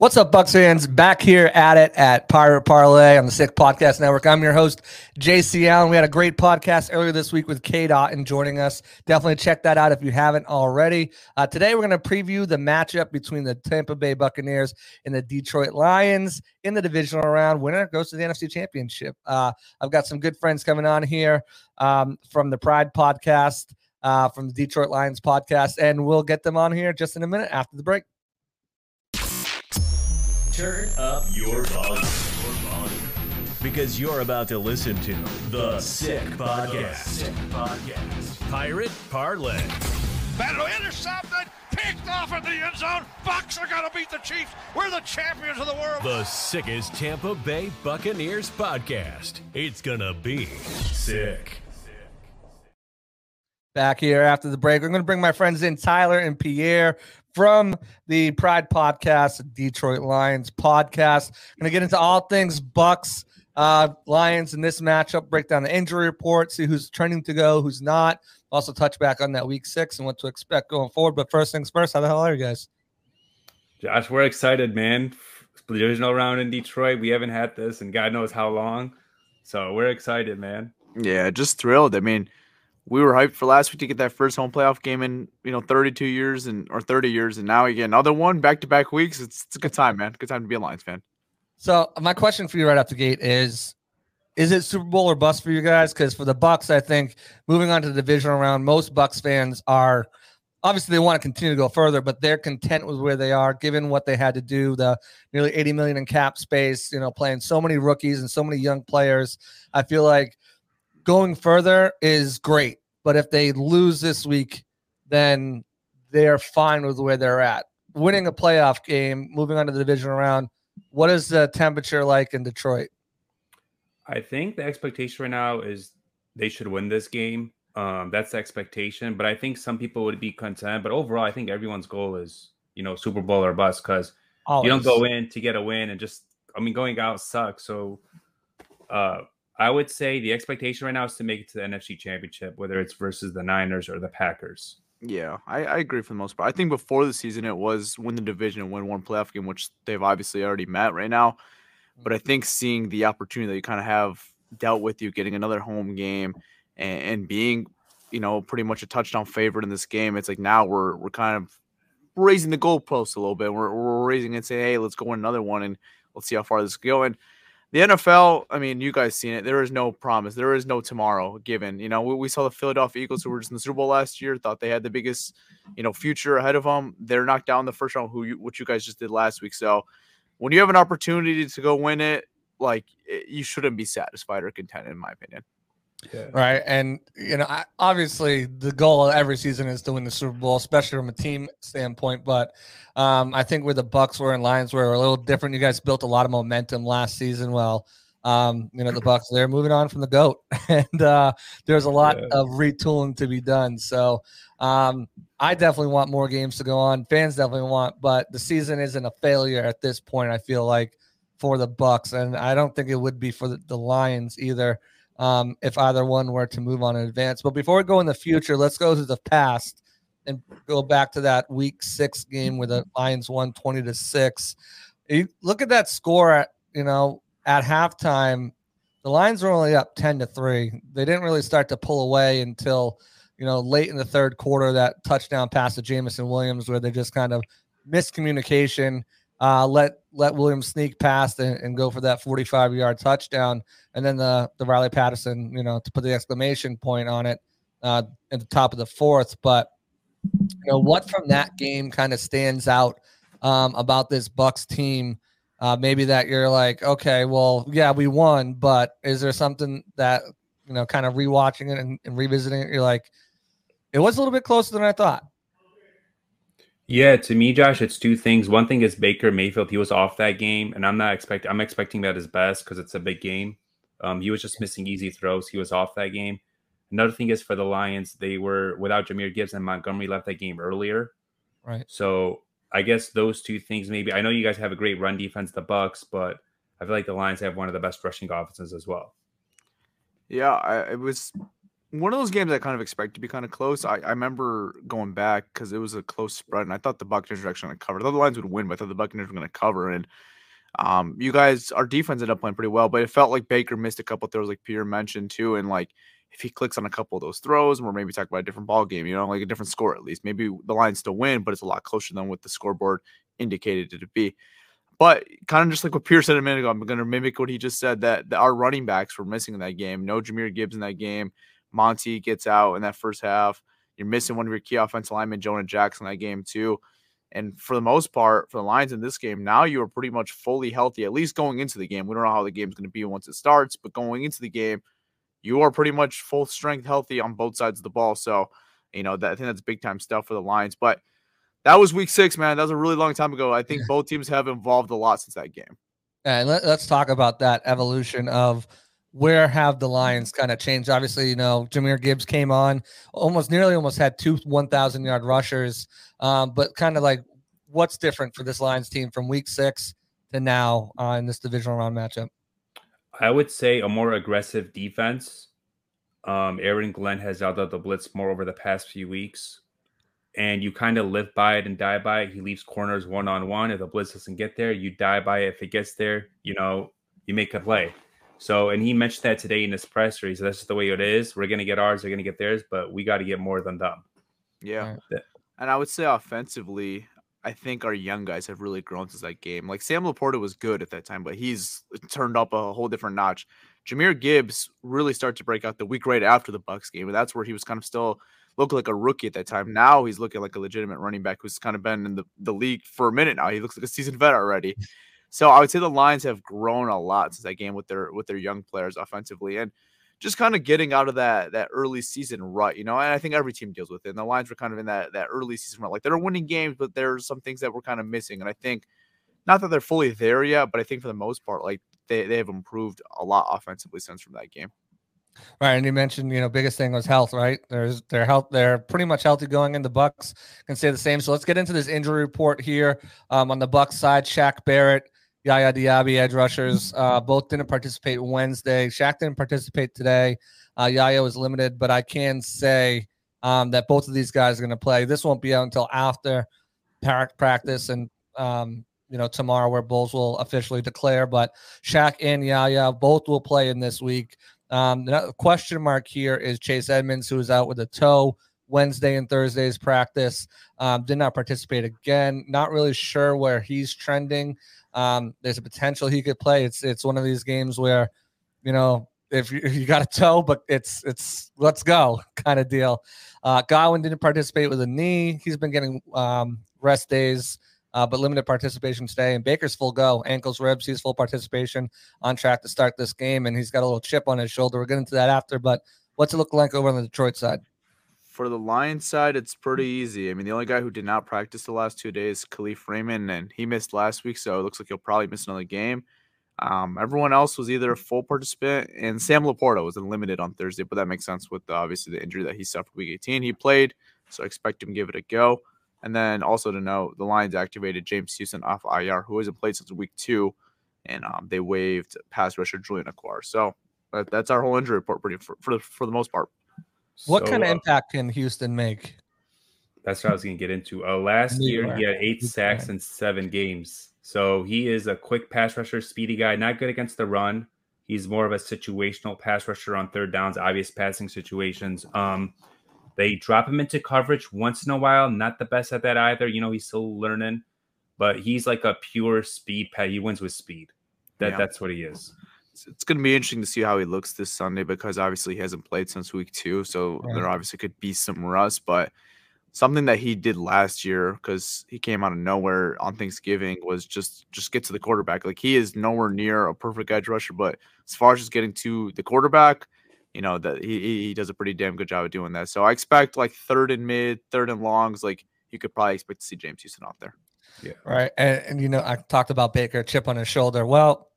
What's up, Bucs fans? Back here at it at Pirate Parlay on the Sick Podcast Network. I'm your host, JC Allen. We had a great podcast earlier this week with K Dot and joining us. Definitely check that out if you haven't already. Uh, today, we're going to preview the matchup between the Tampa Bay Buccaneers and the Detroit Lions in the divisional round. Winner goes to the NFC Championship. Uh, I've got some good friends coming on here um, from the Pride Podcast, uh, from the Detroit Lions podcast, and we'll get them on here just in a minute after the break. Turn up your volume. Because you're about to listen to The Sick Podcast. Sick Podcast. Pirate Parlay. Battle intercepted, picked off in the end zone. Bucs are going to beat the Chiefs. We're the champions of the world. The sickest Tampa Bay Buccaneers podcast. It's going to be sick. Back here after the break, I'm going to bring my friends in, Tyler and Pierre from the Pride Podcast, Detroit Lions podcast. Going to get into all things Bucs, uh, Lions in this matchup, break down the injury report, see who's trending to go, who's not. Also touch back on that week six and what to expect going forward. But first things first, how the hell are you guys? Josh, we're excited, man. The divisional round in Detroit. We haven't had this and God knows how long. So we're excited, man. Yeah, just thrilled. I mean, we were hyped for last week to get that first home playoff game in you know 32 years and or 30 years, and now we get another one back to back weeks. It's, it's a good time, man. Good time to be a Lions fan. So my question for you right out the gate is: Is it Super Bowl or bust for you guys? Because for the Bucs, I think moving on to the divisional round, most Bucs fans are obviously they want to continue to go further, but they're content with where they are, given what they had to do, the nearly 80 million in cap space, you know, playing so many rookies and so many young players. I feel like going further is great but if they lose this week, then they're fine with where they're at. Winning a playoff game, moving on to the division round. What is the temperature like in Detroit? I think the expectation right now is they should win this game. Um, that's the expectation. But I think some people would be content. But overall, I think everyone's goal is, you know, Super Bowl or bust because you don't go in to get a win and just, I mean, going out sucks. So, uh, I would say the expectation right now is to make it to the NFC Championship, whether it's versus the Niners or the Packers. Yeah, I, I agree for the most part. I think before the season it was win the division and win one playoff game, which they've obviously already met right now. But I mm-hmm. think seeing the opportunity that you kind of have dealt with you getting another home game and, and being, you know, pretty much a touchdown favorite in this game, it's like now we're we're kind of raising the goalposts a little bit. We're, we're raising and saying, hey, let's go win another one and let's see how far this is going the NFL, I mean, you guys seen it. There is no promise. There is no tomorrow given. You know, we, we, saw the Philadelphia Eagles who were just in the Super Bowl last year, thought they had the biggest, you know, future ahead of them. They're knocked down the first round, who you, what you guys just did last week. So when you have an opportunity to go win it, like it, you shouldn't be satisfied or content, in my opinion. Yeah. Right. And, you know, I, obviously the goal of every season is to win the Super Bowl, especially from a team standpoint. But um, I think where the Bucs were and Lions were a little different. You guys built a lot of momentum last season. Well, um, you know, the Bucs, they're moving on from the GOAT. and uh, there's a lot yeah. of retooling to be done. So um, I definitely want more games to go on. Fans definitely want, but the season isn't a failure at this point, I feel like, for the Bucs. And I don't think it would be for the, the Lions either um, if either one were to move on in advance. But before we go in the future, let's go to the past and go back to that week six game where the Lions won 20 to 6. You look at that score at, you know, at halftime, the Lions were only up 10 to 3. They didn't really start to pull away until, you know, late in the third quarter, that touchdown pass to Jameson Williams, where they just kind of miscommunication, uh, let let Williams sneak past and, and go for that 45 yard touchdown. And then the, the Riley Patterson, you know, to put the exclamation point on it uh, at the top of the fourth. But, you know, what from that game kind of stands out um, about this Bucs team? uh, maybe that you're like, okay, well, yeah, we won, but is there something that you know, kind of rewatching it and, and revisiting it, you're like, it was a little bit closer than I thought. Yeah, to me, Josh, it's two things. One thing is Baker Mayfield; he was off that game, and I'm not expecting. I'm expecting that his best because it's a big game. Um, he was just missing easy throws. He was off that game. Another thing is for the Lions, they were without Jahmyr Gibbs and Montgomery left that game earlier. Right. So I guess those two things maybe. I know you guys have a great run defense, the Bucs, but I feel like the Lions have one of the best rushing offenses as well. Yeah, I, it was one of those games I kind of expect to be kind of close. I, I remember going back because it was a close spread, and I thought the Buccaneers were actually going to cover. I thought the Lions would win, but I thought the Buccaneers were going to cover. And um, you guys, our defense ended up playing pretty well, but it felt like Baker missed a couple throws, like Peter mentioned too, and like if he clicks on a couple of those throws, we're maybe talking about a different ball game, you know, like a different score at least. Maybe the Lions still win, but it's a lot closer than what the scoreboard indicated it to be. But kind of just like what Pierce said a minute ago, I'm going to mimic what he just said that, that our running backs were missing in that game. No Jahmyr Gibbs in that game. Monty gets out in that first half. You're missing one of your key offensive linemen, Jonah Jackson, that game too. And for the most part, for the Lions in this game, now you are pretty much fully healthy, at least going into the game. We don't know how the game's going to be once it starts, but going into the game, you are pretty much full strength healthy on both sides of the ball. So, you know, that, I think that's big time stuff for the Lions. But that was week six, man. That was a really long time ago. I think both teams have evolved a lot since that game. And let, us talk about that evolution of where have the Lions kind of changed. Obviously, you know, Jahmyr Gibbs came on, almost nearly almost had two 1,000 yard rushers. Um, but kind of like what's different for this Lions team from week six to now uh, in this divisional round matchup? I would say a more aggressive defense. Um, Aaron Glenn has out the blitz more over the past few weeks, and you kind of live by it and die by it. He leaves corners one on one. If the blitz doesn't get there, you die by it. If it gets there, you know you make a play. So, and he mentioned that today in his presser. He said that's just the way it is. We're gonna get ours. They're gonna get theirs, but we got to get more than them. Yeah. And I would say offensively, I think our young guys have really grown since that game. Like Sam Laporta was good at that time, but he's turned up a whole different notch. Jahmyr Gibbs really started to break out the week right after the Bucs game, and that's where he was kind of still looked like a rookie at that time. Now he's looking like a legitimate running back who's kind of been in the, the league for a minute now. He looks like a seasoned vet already. So I would say the Lions have grown a lot since that game with their with their young players offensively. And just kind of getting out of that that early season rut, you know. And I think every team deals with it. And the Lions were kind of in that that early season rut. Like they're winning games, but there's some things that were kind of missing. And I think not that they're fully there yet, but I think for the most part, like they, they have improved a lot offensively since from that game. Right, and you mentioned you know biggest thing was health, right? There's their health, they're pretty much healthy going in. The Bucs can say the same. So let's get into this injury report here. Um, on the Bucs side, Shaq Barrett Yaya Diaby, edge rushers, uh, both didn't participate Wednesday. Shaq didn't participate today. Uh, Yaya was limited, but I can say um, that both of these guys are going to play. This won't be out until after practice and um, you know tomorrow, where Bowles will officially declare. But Shaq and Yaya both will play in this week. Um, the question mark here is Chase Edmonds, who is out with a toe. Wednesday and Thursday's practice. Um, did not participate again. Not really sure where he's trending. Um, there's a potential he could play. It's it's one of these games where, you know, if you, you got a toe, but it's it's let's go kind of deal. Uh, Godwin didn't participate with a knee. He's been getting um, rest days, uh, but limited participation today. And Baker's full go, ankles, ribs. He's full participation on track to start this game, and he's got a little chip on his shoulder. We'll get into that after. But what's it look like over on the Detroit side? For the Lions side, it's pretty easy. I mean, the only guy who did not practice the last two days, Kalif Raymond, and he missed last week, so it looks like he'll probably miss another game. Um, everyone else was either a full participant, and Sam Laporta was limited on Thursday, but that makes sense with the, obviously the injury that he suffered week 18. He played, so I expect him to give it a go. And then also to note, the Lions activated James Houston off IR, who hasn't played since week two, and um, they waived pass rusher Julian Okwara. So that, that's our whole injury report, pretty for, for, for the most part. What so, kind of uh, impact can Houston make? That's what I was going to get into. Uh, last year, he had eight sacks in seven games. So he is a quick pass rusher, speedy guy, not good against the run. He's more of a situational pass rusher on third downs, obvious passing situations. Um, they drop him into coverage once in a while. Not the best at that either. You know, he's still learning, but he's like a pure speed pet. He wins with speed. That Yeah. that's what he is. It's, it's going to be interesting to see how he looks this Sunday because obviously he hasn't played since week two, so Right. there obviously could be some rust. But something that he did last year because he came out of nowhere on Thanksgiving was just just get to the quarterback. Like he is nowhere near a perfect edge rusher, but as far as just getting to the quarterback, you know that he he he does a pretty damn good job of doing that. So I expect like third and mid, third and longs, like you could probably expect to see James Houston out there. Yeah. Right. And, and you know, I talked about Baker chip on his shoulder. Well,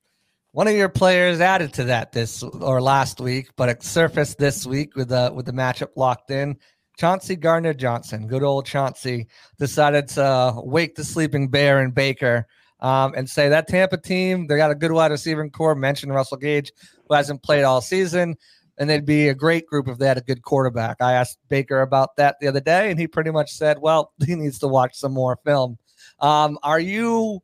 one of your players added to that this or last week, but it surfaced this week with the with the matchup locked in. Chauncey Gardner Johnson, good old Chauncey, decided to wake the sleeping bear in Baker um, and say that Tampa team, they got a good wide receiver core. Mentioned Russell Gage, who hasn't played all season, and they'd be a great group if they had a good quarterback. I asked Baker about that the other day, and he pretty much said, "Well, he needs to watch some more film." Um, are you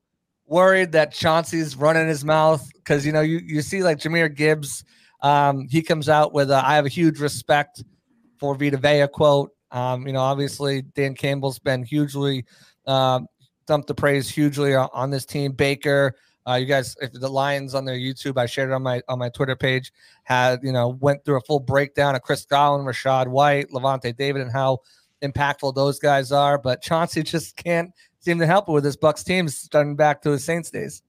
worried that Chauncey's running his mouth? Because you know, you you see like Jahmyr Gibbs, um, he comes out with a, "I have a huge respect for Vita Vea" quote. Um, you know, obviously Dan Campbell's been hugely um, dumped the praise hugely on, on this team. Baker, uh, you guys, if the Lions on their YouTube, I shared it on my on my Twitter page, had you know went through a full breakdown of Chris Godwin, Rachaad White, Lavonte David, and how impactful those guys are. But Chauncey just can't seem to help it with this Bucs team starting back to his Saints days.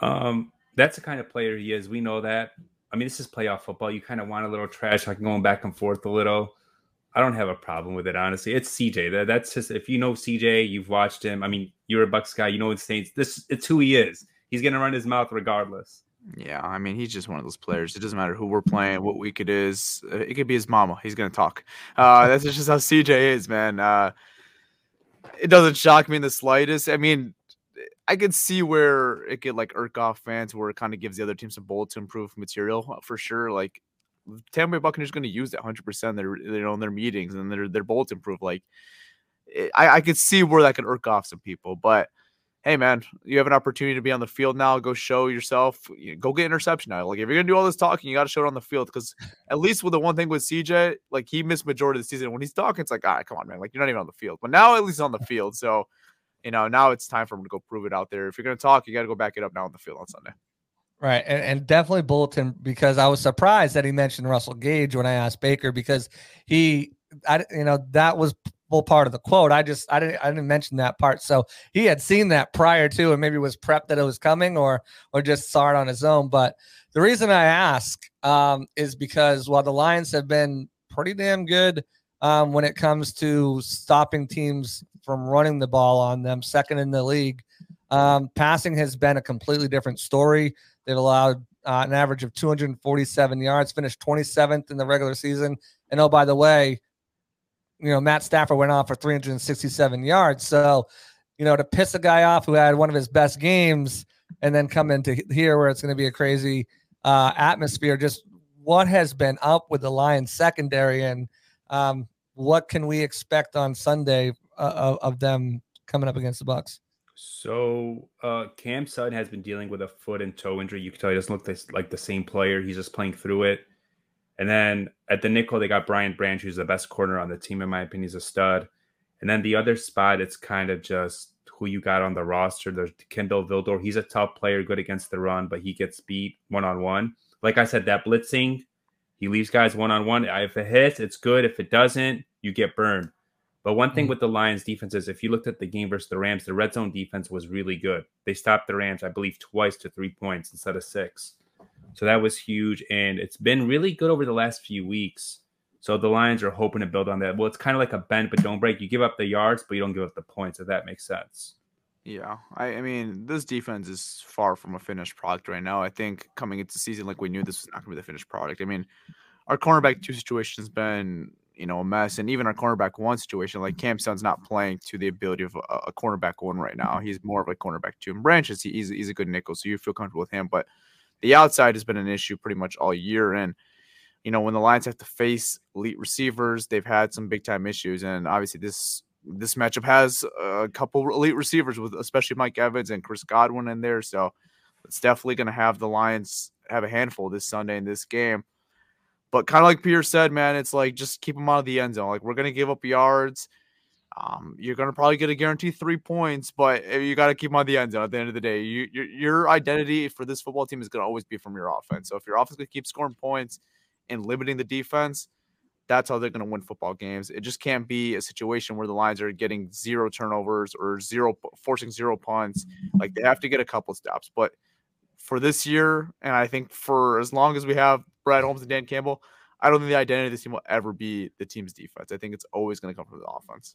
Um, that's the kind of player he is. We know that. I mean, this is playoff football. You kind of want a little trash, like going back and forth a little. I don't have a problem with it, honestly. It's CJ. That, that's just if you know CJ, you've watched him. I mean, you're a Bucs guy. You know it's Saints. This it's who he is. He's gonna run his mouth regardless. Yeah, I mean, he's just one of those players. It doesn't matter who we're playing, what week it is. Uh, It could be his mama. He's gonna talk. Uh, that's just how CJ is, man. Uh, it doesn't shock me in the slightest. I mean, I could see where it could like irk off fans, where it kind of gives the other team some to improve material uh, for sure. Like Tampa Bay Buccaneers going to use that hundred percent. They're you know in their meetings and their their bulletin proof. Like it- I I could see where that could irk off some people, but hey man, you have an opportunity to be on the field now. Go show yourself. You- Go get interception now. Like if you're gonna do all this talking, you got to show it on the field. Because at least with the one thing with CJ, like he missed majority of the season. When he's talking, it's like, all right, come on, man. Like you're not even on the field. But now at least he's on the field. So you know now it's time for him to go prove it out there. If you're gonna talk, you got to go back it up now on the field on Sunday. Right, and, and definitely bulletin because I was surprised that he mentioned Russell Gage when I asked Baker because he, I you know that was part of the quote. I just I didn't I didn't mention that part, so he had seen that prior to and maybe was prepped that it was coming or or just saw it on his own. But the reason I ask um, is because while the Lions have been pretty damn good um, when it comes to stopping teams from running the ball on them, second in the league. Um, passing has been a completely different story. They've allowed uh, an average of 247 yards, finished 27th in the regular season. And oh, by the way, you know, Matt Stafford went off for 367 yards. So, you know, to piss a guy off who had one of his best games and then come into here where it's going to be a crazy uh, atmosphere, just what has been up with the Lions secondary and um, what can we expect on Sunday uh, of, of them coming up against the Bucs? So uh Cam Sutton has been dealing with a foot and toe injury. You can tell he doesn't look this, like the same player. He's just playing through it. And then at the nickel, they got Brian Branch, who's the best corner on the team, in my opinion. He's a stud. And then the other spot, it's kind of just who you got on the roster. There's Kindle Vildor. He's a tough player, good against the run, but he gets beat one on one. Like I said, that blitzing, he leaves guys one on one. If it hits, it's good. If it doesn't, you get burned. But one thing Mm. with the Lions defense is if you looked at the game versus the Rams, the red zone defense was really good. They stopped the Rams, I believe, twice to three points instead of six. So that was huge. And it's been really good over the last few weeks. So the Lions are hoping to build on that. Well, it's kind of like a bend but don't break. You give up the yards, but you don't give up the points, if that makes sense. Yeah, I, I mean, this defense is far from a finished product right now. I think coming into season, like we knew this was not going to be the finished product. I mean, our cornerback two situation has been, you know, a mess, and even our cornerback one situation, like Cam Sutton's not playing to the ability of a, a cornerback one right now. He's more of a cornerback two. And Branches, he, he's he's a good nickel, so you feel comfortable with him. But the outside has been an issue pretty much all year, and you know, when the Lions have to face elite receivers, they've had some big time issues, and obviously this this matchup has a couple elite receivers with especially Mike Evans and Chris Godwin in there. So it's definitely going to have the Lions have a handful this Sunday in this game. But kind of like Peter said, man, it's like just keep them out of the end zone. Like we're gonna give up yards. Um, you're gonna probably get a guaranteed three points, but eh, you got to keep them on the end zone. At the end of the day, you, your your identity for this football team is gonna always be from your offense. So if your offense gonna keep scoring points and limiting the defense, that's how they're going to win football games. It just can't be a situation where the Lions are getting zero turnovers or zero forcing zero punts. Like they have to get a couple stops. But for this year, and I think for as long as we have Brad Holmes and Dan Campbell, I don't think the identity of this team will ever be the team's defense. I think it's always going to come from the offense.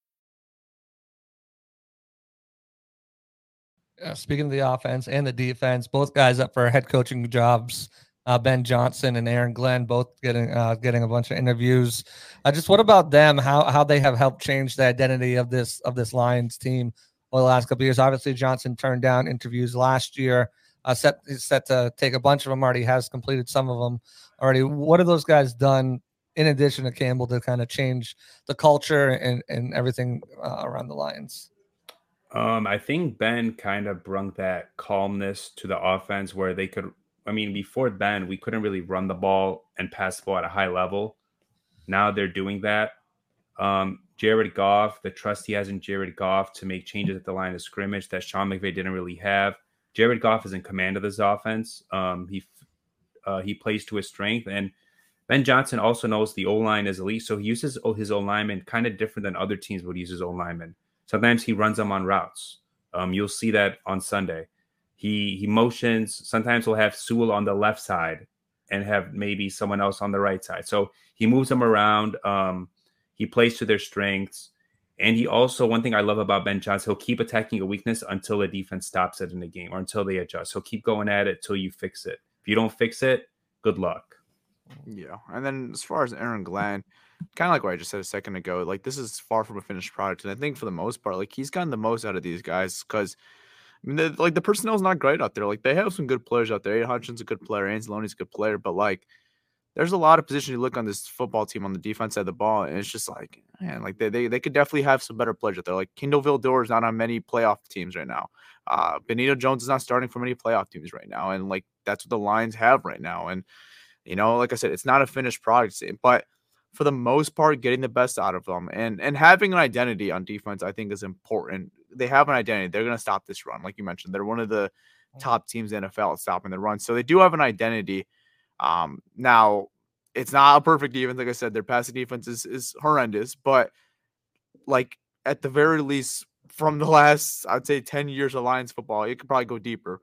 Uh, speaking of the offense and the defense, both guys up for head coaching jobs. Uh, ben Johnson and Aaron Glenn both getting uh, getting a bunch of interviews. Uh, just what about them? How how they have helped change the identity of this of this Lions team over the last couple years? Obviously, Johnson turned down interviews last year. Uh, set set to take a bunch of them. Already has completed some of them already. What have those guys done in addition to Campbell to kind of change the culture and and everything uh, around the Lions? Um, I think Ben kind of brought that calmness to the offense where they could. I mean, before Ben, we couldn't really run the ball and pass the ball at a high level. Now they're doing that. Um, Jared Goff, the trust he has in Jared Goff to make changes at the line of scrimmage that Sean McVay didn't really have. Jared Goff is in command of this offense. Um, he uh, he plays to his strength, and Ben Johnson also knows the O line is elite, so he uses his O lineman kind of different than other teams would use his O lineman. Sometimes he runs them on routes. Um, you'll see that on Sunday. He he motions. Sometimes we'll have Sewell on the left side and have maybe someone else on the right side. So he moves them around. Um, he plays to their strengths. And he also, one thing I love about Ben Johnson, he'll keep attacking a weakness until the defense stops it in the game or until they adjust. He'll keep going at it till you fix it. If you don't fix it, good luck. Yeah. And then as far as Aaron Glenn, kind of like what I just said a second ago, like this is far from a finished product. And I think for the most part, like he's gotten the most out of these guys because I mean, the, like the personnel is not great out there. Like they have some good players out there. Aidan Hutchinson's a good player. Anzalone's a good player, but like there's a lot of positions you look on this football team on the defense side of the ball, and it's just like, man, like they they, they could definitely have some better players out there. Like Kindle Vildor is not on many playoff teams right now. Uh, Benito Jones is not starting for many playoff teams right now, and like that's what the Lions have right now. And you know, like I said, it's not a finished product, but for the most part, getting the best out of them and and having an identity on defense, I think is important. They have an identity. They're going to stop this run, like you mentioned. They're one of the mm. top teams in NFL at stopping the run, so they do have an identity. Um, now, it's not a perfect defense. Like I said, their passing defense is is horrendous, but like at the very least, from the last I'd say ten years of Lions football, it could probably go deeper.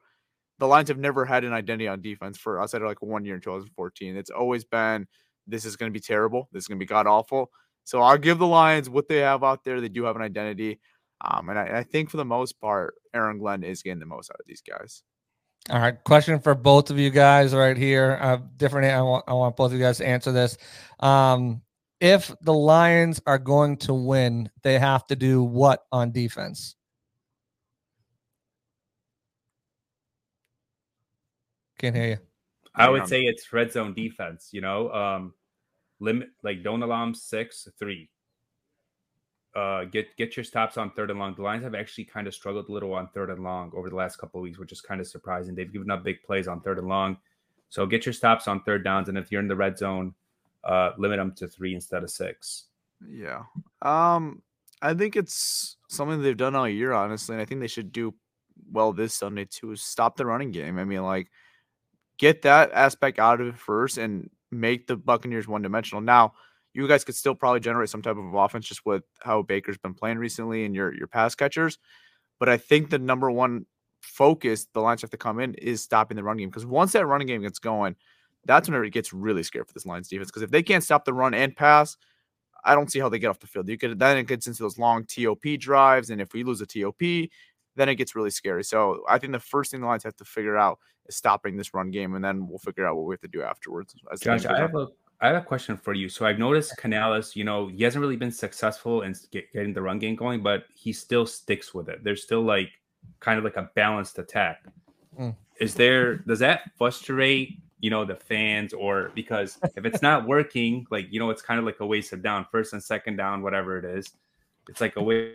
The Lions have never had an identity on defense for outside of like one year in 2014. It's always been this is going to be terrible. This is going to be god awful. So I'll give the Lions what they have out there. They do have an identity. Um, and I, I, think for the most part, Aaron Glenn is getting the most out of these guys. All right, question for both of you guys right here. Uh, different. I want I want both of you guys to answer this. Um, if the Lions are going to win, they have to do what on defense? Can't hear you. I would say it's red zone defense. You know, um, limit like don't allow them six three. Uh, get get your stops on third and long. The Lions have actually kind of struggled a little on third and long over the last couple of weeks, which is kind of surprising. They've given up big plays on third and long, so get your stops on third downs. And if you're in the red zone, uh, limit them to three instead of six. Yeah. Um, I think it's something they've done all year, honestly, and I think they should do well this Sunday too. Is stop the running game. I mean, like, get that aspect out of it first and make the Buccaneers one dimensional. Now, you guys could still probably generate some type of offense just with how Baker's been playing recently and your your pass catchers. But I think the number one focus the Lions have to come in is stopping the run game because once that running game gets going, that's when it gets really scary for this Lions defense. Because if they can't stop the run and pass, I don't see how they get off the field. You could then it gets into those long TOP drives, and if we lose a TOP, then it gets really scary. So I think the first thing the Lions have to figure out is stopping this run game, and then we'll figure out what we have to do afterwards. Josh, I have a I have a question for you. So I've noticed Canales, you know, he hasn't really been successful in get, getting the run game going, but he still sticks with it. There's still like kind of like a balanced attack. Mm. Is there does that frustrate you know the fans or because if it's not working like you know it's kind of like a waste of down first and second down whatever it is it's like a way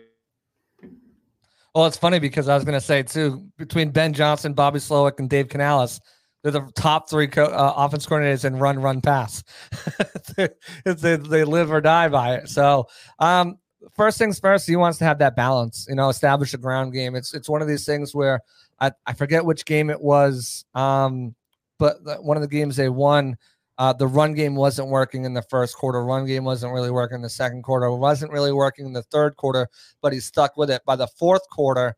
well it's funny because i was going to say too between ben johnson bobby slowik and dave canales they're the top three co- uh, offense coordinators in run run pass. They, they, they live or die by it. So um first things first he wants to have that balance you know establish a ground game. It's it's one of these things where i, I forget which game it was um but one of the games they won, uh, the run game wasn't working in the first quarter. Run game wasn't really working in the second quarter. It wasn't really working in the third quarter, but he stuck with it. By the fourth quarter,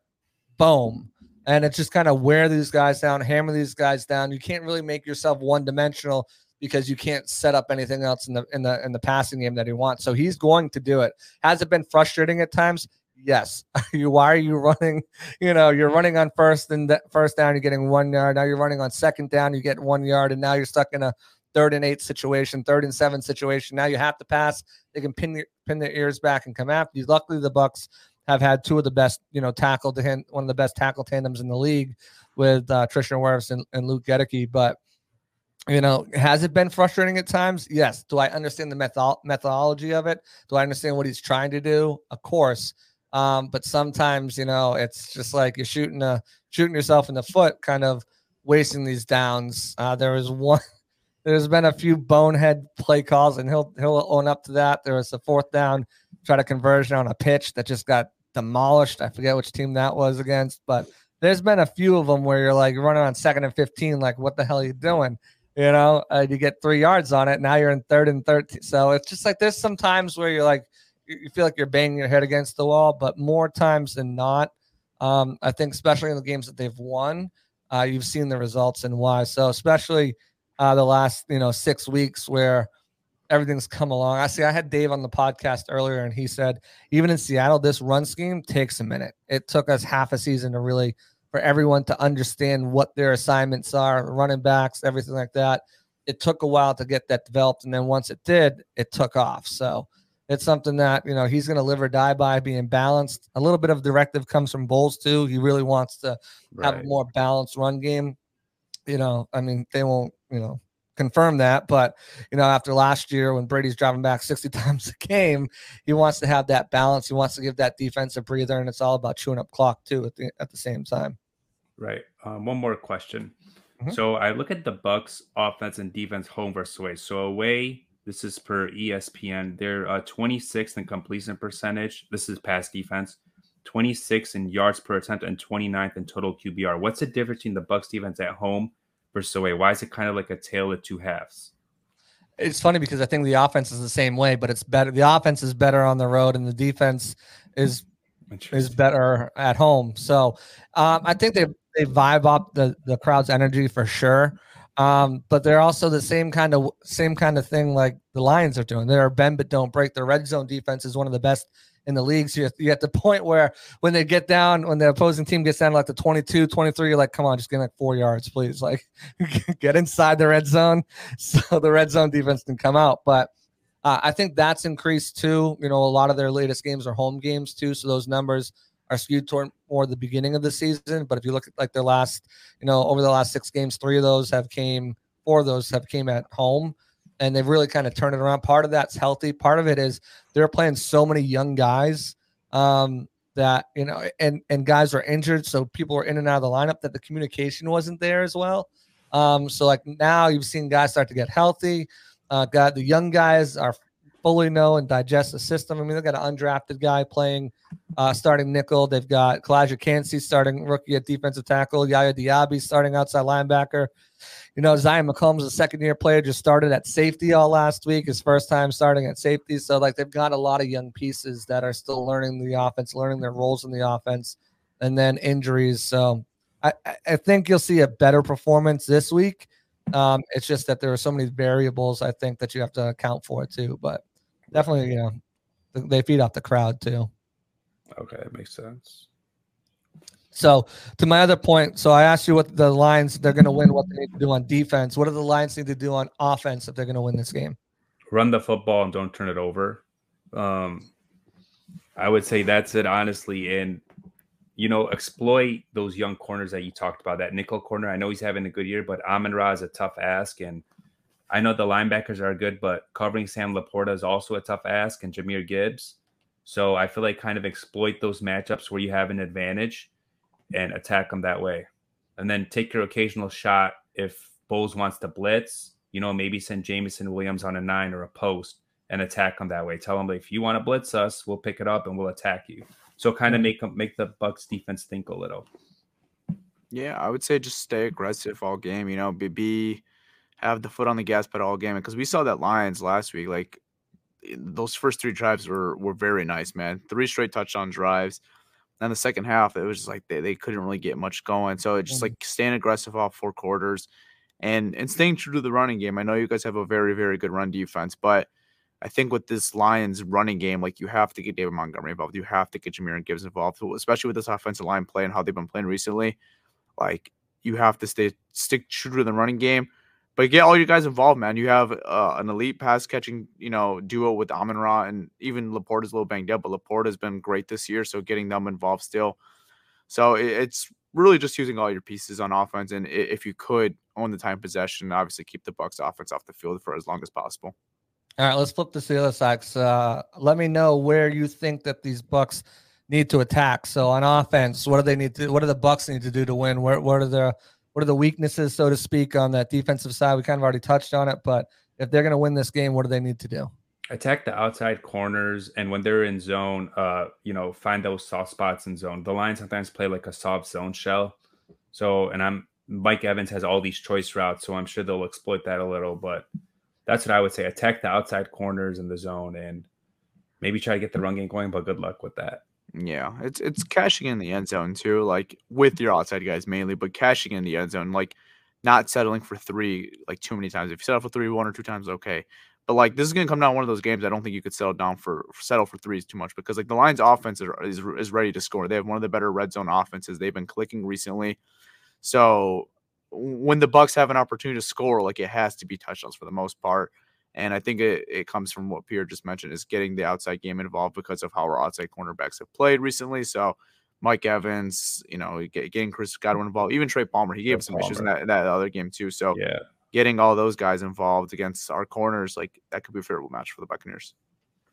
boom. And it's just kind of wear these guys down, hammer these guys down. You can't really make yourself one dimensional because you can't set up anything else in the in the in the passing game that he wants. So he's going to do it. Has it been frustrating at times? Yes. you why are you running? You know, you're running on first and first down, you're getting one yard. Now you're running on second down, you get one yard, and now you're stuck in a third and eight situation, third and seven situation. Now you have to pass. They can pin pin their ears back and come after you. Luckily, the Bucs have had two of the best, you know, tackle to him, one of the best tackle tandems in the league with uh, Tristan Wirfs and, and Luke Goedeke. But you know, has it been frustrating at times? Yes. Do I understand the method- methodology of it? Do I understand what he's trying to do? Of course. Um, but sometimes, you know, it's just like you're shooting a shooting yourself in the foot, kind of wasting these downs. Uh, there was one. There's been a few bonehead play calls, and he'll he'll own up to that. There was a fourth down, try to conversion on a pitch that just got demolished. I forget which team that was against, but there's been a few of them where you're like running on second and 15, like what the hell are you doing? You know, uh, you get three yards on it. Now you're in third and 13. So it's just like there's some times where you're like, you feel like you're banging your head against the wall, but more times than not, um, I think especially in the games that they've won, uh, you've seen the results and why. So especially uh, the last you know six weeks where everything's come along. I see. I had Dave on the podcast earlier, and he said even in Seattle, this run scheme takes a minute. It took us half a season to really for everyone to understand what their assignments are, running backs, everything like that. It took a while to get that developed, and then once it did, it took off. So it's something that you know he's going to live or die by being balanced. A little bit of directive comes from Bowles too. He really wants to right. have a more balanced run game. You know, I mean, they won't you know confirm that, but you know, after last year when Brady's driving back 60 times a game, he wants to have that balance. He wants to give that defense a breather, and it's all about chewing up clock too at the at the same time. Right. Um, one more question. Mm-hmm. So I look at the Bucs offense and defense home versus away. So away this is per ESPN. They're uh, 26th in completion percentage. This is pass defense. 26 in yards per attempt and 29th in total QBR. What's the difference between the Bucs defense at home versus away? Why is it kind of like a tale of two halves? It's funny because I think the offense is the same way, but it's better. The offense is better on the road, and the defense is is better at home. So um, I think they they vibe up the the crowd's energy for sure. Um, but they're also the same kind of same kind of thing like the Lions are doing. They're bend but don't break. Their red zone defense is one of the best in the leagues. You're, you're at the point where when they get down, when the opposing team gets down like the 22, 23, you're like, come on, just get like four yards, please. Like get inside the red zone so the red zone defense can come out. But uh, I think that's increased too. You know, a lot of their latest games are home games too. So those numbers are skewed toward more the beginning of the season. But if you look at like their last, you know, over the last six games, three of those have came, four of those have came at home and they've really kind of turned it around. Part of that's healthy. Part of it is they're playing so many young guys um, that you know, and and guys are injured, so people are in and out of the lineup. That the communication wasn't there as well. Um, so like now you've seen guys start to get healthy. Uh, got the young guys are fully know and digest the system. I mean, they've got an undrafted guy playing uh, starting nickel. They've got Calijah Kancey starting rookie at defensive tackle. Yaya Diaby starting outside linebacker. You know, Zyon McCollum, a second year player, just started at safety all last week, his first time starting at safety. So, like, they've got a lot of young pieces that are still learning the offense, learning their roles in the offense, and then injuries. So, I, I think you'll see a better performance this week. Um, it's just that there are so many variables I think that you have to account for too. But definitely, you know, they feed off the crowd too. Okay, that makes sense. So to my other point, so I asked you what the lines they're going to win, what they need to do on defense. What do the Lions need to do on offense if they're going to win this game? Run the football and don't turn it over. Um, I would say that's it, honestly. And you know, exploit those young corners that you talked about. That nickel corner. I know he's having a good year, but Amon Ra is a tough ask, and I know the linebackers are good, but covering Sam LaPorta is also a tough ask, and Jahmyr Gibbs. So I feel like kind of exploit those matchups where you have an advantage and attack them that way. And then take your occasional shot if Bowles wants to blitz, you know, maybe send Jameson Williams on a nine or a post and attack them that way. Tell them if you want to blitz us, we'll pick it up and we'll attack you. So kind of make them make the Bucs defense think a little. Yeah, I would say just stay aggressive all game. You know, be, be have the foot on the gas pedal all game because we saw that Lions last week. Like eh, those first three drives were were very nice, man. Three straight touchdown drives. And the second half, it was just like they, they couldn't really get much going. So it's just mm-hmm. like staying aggressive off four quarters and and staying true to the running game. I know you guys have a very, very good run defense, but I think with this Lions running game, like you have to get David Montgomery involved. You have to get Jahmyr Gibbs involved, especially with this offensive line play and how they've been playing recently. Like you have to stay stick true to the running game but get all you guys involved, man. You have uh, an elite pass catching, you know, duo with Amon Ra, and even LaPorta is a little banged up, but LaPorta has been great this year, so getting them involved still. So it, it's really just using all your pieces on offense, and if you could own the time possession, obviously keep the Bucs offense off the field for as long as possible. All right, let's flip this to the other side. Uh, let me know where you think that these Bucs need to attack. So on offense, what do they need to? What do the Bucks need to do to win? Where what are the what are the weaknesses, so to speak, on that defensive side? We kind of already touched on it, but if they're going to win this game, what do they need to do? Attack the outside corners, and when they're in zone, uh, you know, find those soft spots in zone. The Lions sometimes play like a soft zone shell. So, and I'm Mike Evans has all these choice routes, so I'm sure they'll exploit that a little. But that's what I would say: attack the outside corners in the zone, and maybe try to get the run game going. But good luck with that. Yeah, it's it's cashing in the end zone too, like with your outside guys mainly, but cashing in the end zone, like not settling for three like too many times. If you settle for three one or two times, okay. But like this is gonna come down one of those games. I don't think you could settle down for settle for threes too much because like the Lions' offense is, is is ready to score. They have one of the better red zone offenses. They've been clicking recently, so when the Bucs have an opportunity to score, like it has to be touchdowns for the most part. And I think it, it comes from what Pierre just mentioned is getting the outside game involved because of how our outside cornerbacks have played recently. So Mike Evans, you know, getting Chris Godwin involved, even Trey Palmer, he gave some Palmer. issues in that, that other game too. So yeah, getting all those guys involved against our corners, like that could be a favorable match for the Buccaneers.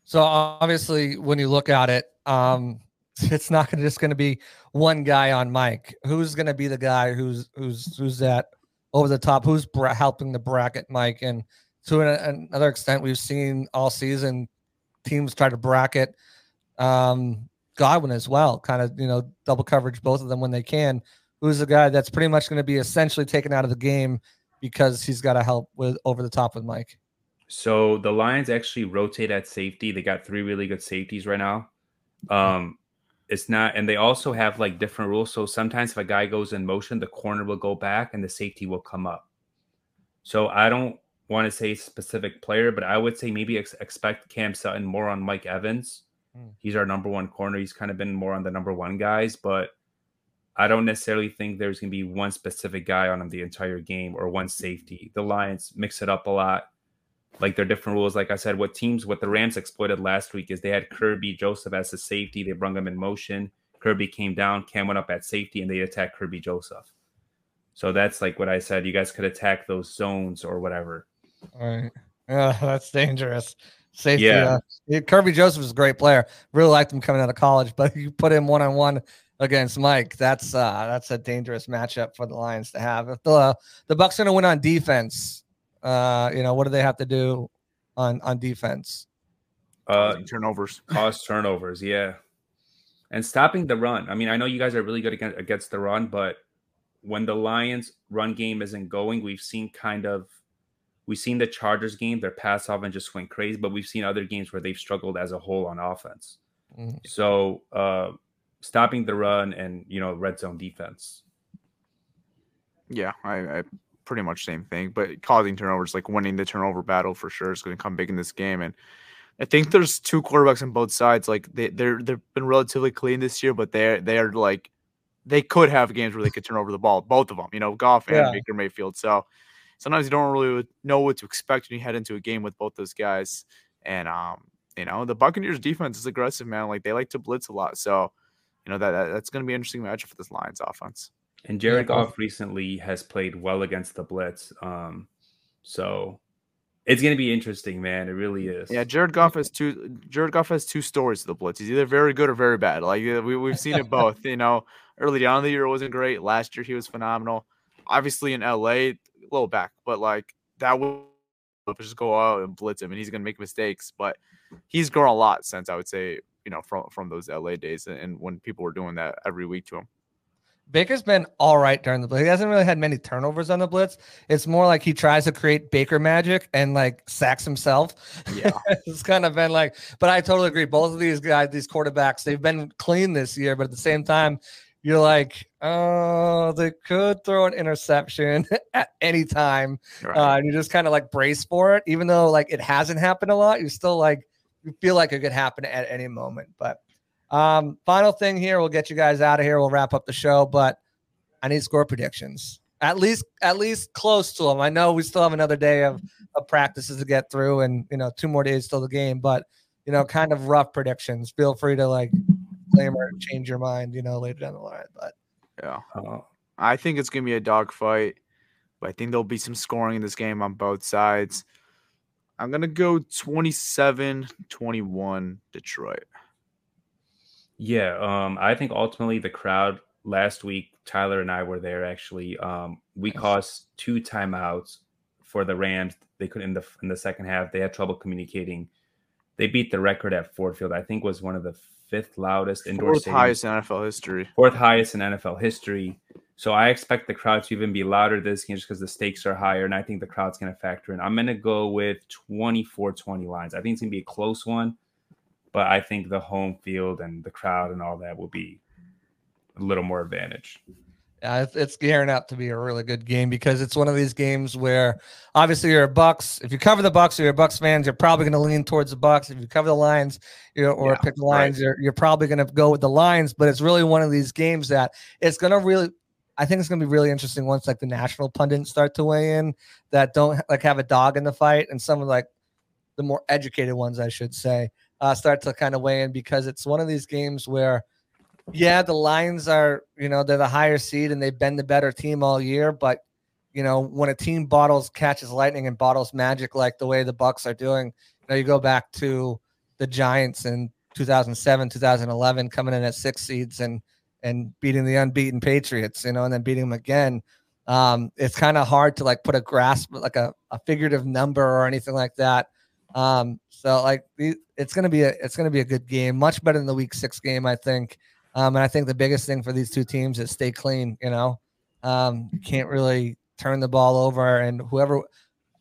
So obviously, when you look at it, um, it's not gonna, just going to be one guy on Mike. Who's going to be the guy who's who's who's that over the top? Who's bra- helping the bracket Mike and to an, another extent, we've seen all season teams try to bracket um, Godwin as well, kind of you know double coverage both of them when they can. Who's the guy that's pretty much going to be essentially taken out of the game because he's got to help with over the top with Mike. So the Lions actually rotate at safety. They got three really good safeties right now. Um, it's not, and they also have like different rules. So sometimes if a guy goes in motion, the corner will go back and the safety will come up. So I don't want to say specific player, but I would say maybe ex- expect Cam Sutton more on Mike Evans Hmm. He's our number one corner. He's kind of been more on the number one guys, but I don't necessarily think there's going to be one specific guy on him the entire game or one safety. The Lions mix it up a lot. Like their different rules. Like I said, what teams, what the Rams exploited last week is they had Kerby Joseph as a safety. They brung him in motion. Kerby came down, Cam went up at safety, and they attacked Kerby Joseph. So that's like what I said. You guys could attack those zones or whatever. All right. Yeah, that's dangerous. Safety. Yeah. Uh, Kerby Joseph is a great player. Really liked him coming out of college, but you put him one on one against Mike. That's uh that's a dangerous matchup for the Lions to have. If the the Bucs gonna win on defense, uh, you know, what do they have to do on on defense? Uh turnovers. Cause turnovers, yeah. And stopping the run. I mean, I know you guys are really good against, against the run, but when the Lions run game isn't going, we've seen kind of we've seen the Chargers game, their pass offense just went crazy, but we've seen other games where they've struggled as a whole on offense. Mm-hmm. So uh stopping the run and you know red zone defense. Yeah, I, I pretty much same thing, but causing turnovers, like winning the turnover battle for sure, is going to come big in this game. And I think there's two quarterbacks on both sides. Like they they're they've been relatively clean this year, but they're they're like they could have games where they could turn over the ball, both of them. You know, Goff and yeah. Baker Mayfield. So sometimes you don't really know what to expect when you head into a game with both those guys. And um, you know, the Buccaneers defense is aggressive, man. Like they like to blitz a lot. So you know that, that that's going to be an interesting matchup for this Lions offense. And Jared Goff recently has played well against the blitz. Um, so it's going to be interesting, man. It really is. Yeah, Jared Goff has two. Jared Goff has two stories to the blitz. He's either very good or very bad. Like we we've seen it both. You know, early down in the year it wasn't great. Last year he was phenomenal. Obviously in LA, little back, but like that would just go out and blitz him, and he's going to make mistakes. But he's grown a lot since I would say you know from from those LA days and when people were doing that every week to him. Baker's been all right during the blitz. He hasn't really had many turnovers on the blitz. It's more like he tries to create Baker magic and like sacks himself. Yeah. it's kind of been like, but I totally agree. Both of these guys, these quarterbacks, they've been clean this year, but at the same time, you're like, oh, they could throw an interception at any time. Right. Uh, and you just kind of like brace for it, even though like it hasn't happened a lot. You're still like, you feel like it could happen at any moment. But um, final thing here, we'll get you guys out of here. We'll wrap up the show, but I need score predictions. At least, at least close to them. I know we still have another day of, of practices to get through, and you know, two more days till the game. But you know, kind of rough predictions. Feel free to like claim or change your mind. You know, later down the line. But yeah, uh, I think it's gonna be a dogfight. But I think there'll be some scoring in this game on both sides. I'm going to go 27 21 Detroit. Yeah, um, I think ultimately the crowd last week, Tyler and I were there actually. Um, we caused two timeouts for the Rams. They couldn't in the in the second half. They had trouble communicating. They beat the record at Ford Field. I think was one of the fifth loudest indoor fourth highest in NFL history. Fourth highest in NFL history. So I expect the crowd to even be louder this game just because the stakes are higher. And I think the crowd's going to factor in. I'm going to go with 24 20 Lions. I think it's going to be a close one, but I think the home field and the crowd and all that will be a little more advantage. Yeah, it's gearing up to be a really good game because it's one of these games where obviously you're a Bucs. If you cover the Bucs or you're a Bucs fans, you're probably going to lean towards the Bucs. If you cover the Lions, or yeah, pick the Lions, right. you're, you're probably going to go with the Lions. But it's really one of these games that it's going to really I think it's going to be really interesting once like the national pundits start to weigh in that don't like have a dog in the fight, and some of like the more educated ones, I should say, uh, start to kind of weigh in because it's one of these games where, yeah, the Lions are you know they're the higher seed and they've been the better team all year, but you know when a team bottles catches lightning and bottles magic like the way the Bucs are doing, you know you go back to the Giants in 2007, 2011, coming in at six seeds and and beating the unbeaten Patriots, you know, and then beating them again. Um, it's kind of hard to like put a grasp, like a, a figurative number or anything like that. Um, so like it's gonna be a it's gonna be a good game, much better than the week six game, I think. Um, and I think the biggest thing for these two teams is stay clean. You know, um, can't really turn the ball over, and whoever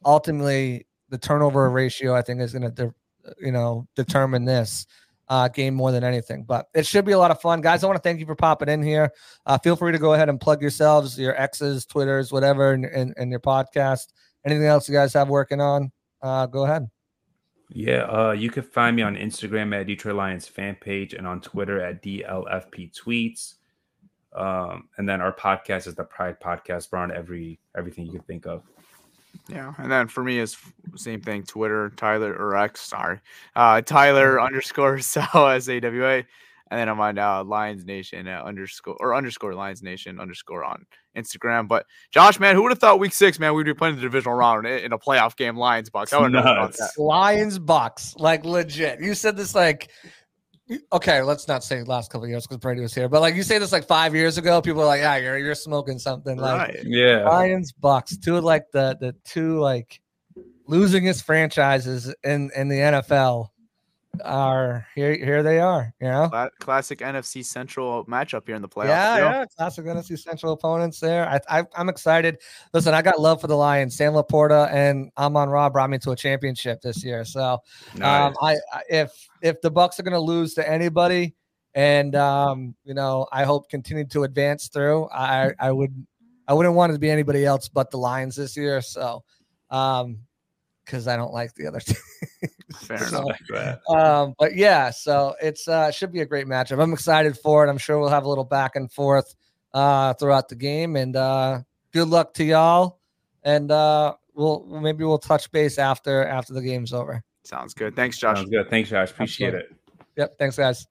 ultimately the turnover ratio, I think, is gonna de- you know determine this uh, game more than anything. But it should be a lot of fun, guys. I want to thank you for popping in here. Uh, feel free to go ahead and plug yourselves, your exes, Twitters, whatever, and, and, and your podcast. Anything else you guys have working on? Uh, go ahead. Yeah, uh, you can find me on Instagram at Detroit Lions fan page and on Twitter at DLFP tweets. Um, and then our podcast is the Pride Podcast. We're on every everything you can think of. Yeah, and then for me is same thing. Twitter, Tyler or X, sorry, uh, Tyler underscore Sal S A W A, and then I'm on uh, Lions Nation uh, underscore or underscore Lions Nation underscore on Instagram. But Josh, man, who would have thought Week Six, man, we'd be playing the divisional round in a playoff game, Lions Bucs. I would know about that. Lions Bucs, like legit. You said this like okay, let's not say last couple years because Brady was here, but like you say this like five years ago, people are like, yeah, you're you're smoking something. Like Right. Yeah. Lions Bucs, two of like the the two like losingest franchises in in the NFL are here. Here they are. You know. Classic NFC Central matchup here in the playoffs. Yeah, yeah, classic NFC Central opponents there. I, I, I'm excited. Listen, I got love for the Lions. Sam LaPorta and Amon Ra brought me to a championship this year. So, Nice. um, I, I if if the Bucs are going to lose to anybody, and um, you know, I hope continue to advance through. I I would I wouldn't want it to be anybody else but the Lions this year. So, um, because I don't like the other team. Fair So, enough. Um, but yeah, so it's uh should be a great matchup. I'm excited for it. I'm sure we'll have a little back and forth uh throughout the game. And uh good luck to y'all. And uh we'll maybe we'll touch base after after the game's over. Sounds good. Thanks, Josh. Sounds good. Thanks, Josh. Appreciate Absolutely. it. Yep, thanks guys.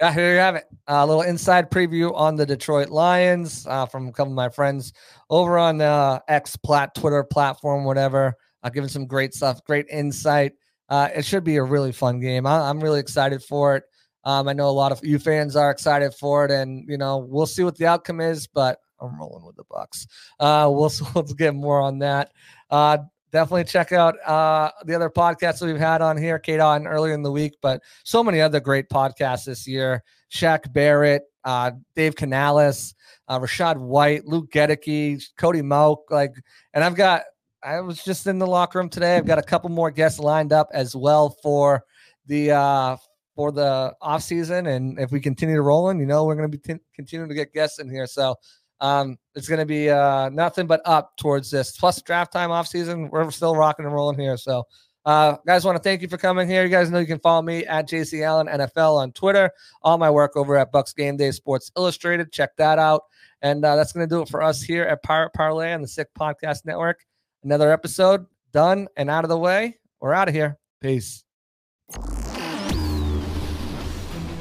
Yeah, here you have it. A little inside preview on the Detroit Lions uh, from a couple of my friends over on the X plat Twitter platform, whatever. Uh, giving some great stuff, great insight. Uh, it should be a really fun game. I, I'm really excited for it. Um, I know a lot of you fans are excited for it, and you know we'll see what the outcome is. But I'm rolling with the Bucs. Uh, we'll we'll get more on that. Uh, definitely check out uh, the other podcasts that we've had on here, Kate on earlier in the week, but so many other great podcasts this year. Shaq Barrett, uh, Dave Canales, uh, Rachaad White, Luke Goedeke, Cody Mauch, like, and I've got. I was just in the locker room today. I've got a couple more guests lined up as well for the uh for the off season, and if we continue to rolling, you know, we're going to be t- continuing to get guests in here. So um, it's going to be uh, nothing but up towards this. Plus draft time off season, we're still rocking and rolling here. So, uh, guys, want to thank you for coming here. You guys know you can follow me at JC Allen NFL on Twitter. All my work over at Bucs Game Day Sports Illustrated. Check that out. And uh, that's going to do it for us here at Pirate Parlay on the Sick Podcast Network. Another episode done and out of the way. We're out of here. Peace.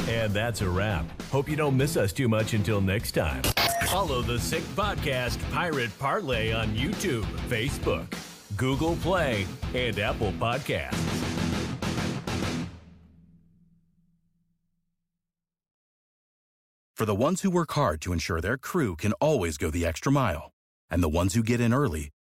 And that's a wrap. Hope you don't miss us too much until next time. Follow the Sick Podcast Pirate Parlay on YouTube, Facebook, Google Play, and Apple Podcasts. For the ones who work hard to ensure their crew can always go the extra mile, and the ones who get in early